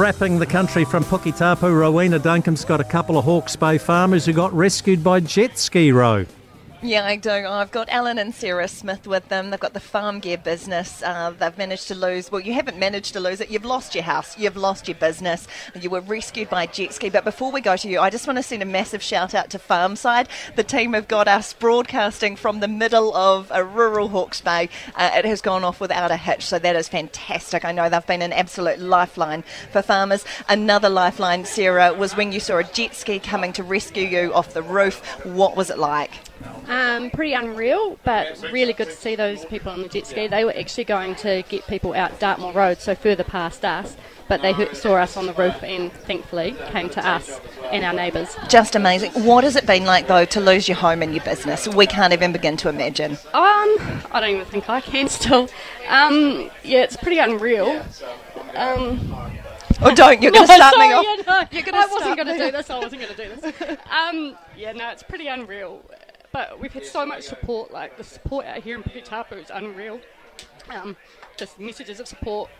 unwrapping the country from Puketapu. Rowena Duncan's got a couple of Hawke's Bay farmers who got rescued by jet ski row. Yeah, I do. I've got Alan and Sarah Smith with them. They've got the farm gear business. Uh, they've managed to lose, well, you haven't managed to lose it. You've lost your house. You've lost your business. You were rescued by jet ski. But before we go to you, I just want to send a massive shout out to Farmside. The team have got us broadcasting from the middle of a rural Hawke's Bay. Uh, it has gone off without a hitch, so that is fantastic. I know they've been an absolute lifeline for farmers. Another lifeline, Sarah, was when you saw a jet ski coming to rescue you off the roof. What was it like? Um, pretty unreal, but really good to see those people on the jet ski. They were actually going to get people out Dartmoor Road, so further past us, but they saw us on the roof and thankfully came to us and our neighbours. Just amazing. What has it been like though to lose your home and your business? We can't even begin to imagine. Um, I don't even think I can still. Um, yeah, it's pretty unreal. Um, Oh, don't! You're going to No, start me off. yeah, no, I wasn't going to do this. I wasn't going to do this. Um, yeah, no, it's pretty unreal. But we've had so much support. Like the support out here in Puketapu is unreal. Um, just messages of support,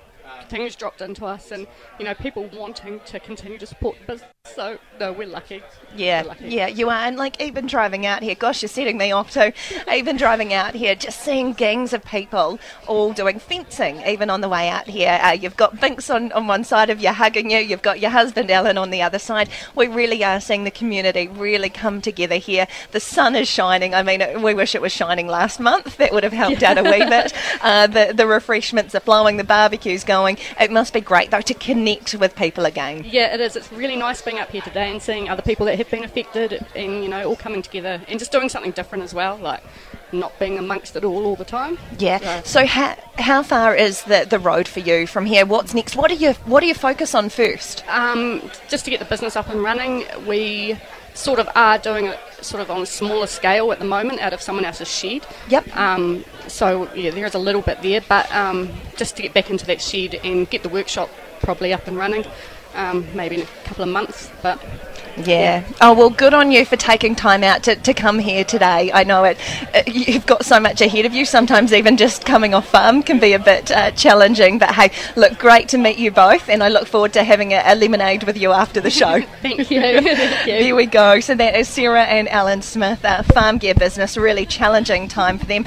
things dropped into us, and you know people wanting to continue to support the business. So no, we're lucky. Yeah, We're lucky. yeah, you are. And like even driving out here, gosh, you're setting me off too. even driving out here, just seeing gangs of people all doing fencing, even on the way out here. Uh, you've got Binks on, on one side of you hugging you, you've got your husband Alan on the other side. We really are seeing the community really come together here. The sun is shining. I mean, we wish it was shining last month. That would have helped out a wee bit. Uh, the, the refreshments are flowing, the barbecue's going. It must be great though to connect with people again. Yeah, it is. It's really nice being up here today and seeing other people that have been affected, and you know all coming together and just doing something different as well. Like not being amongst it all all the time. Yeah. So how, how far is the, the road for you from here? What's next? What do you what do you focus on first? Um, just to get the business up and running, we sort of are doing it sort of on a smaller scale at the moment out of someone else's shed. Yep. Um, so yeah, there is a little bit there, but um, just to get back into that shed and get the workshop probably up and running, um, maybe in a couple of months. But Yeah. Oh well, good on you for taking time out to, to come here today. I know it. uh, You've got so much ahead of you. Sometimes even just coming off farm can be a bit uh, challenging. But hey, look, great to meet you both, and I look forward to having a, a lemonade with you after the show. thank you. thank you. Here we go. So that is Sarah and Alan Smith, uh, farm gear business. Really challenging time for them.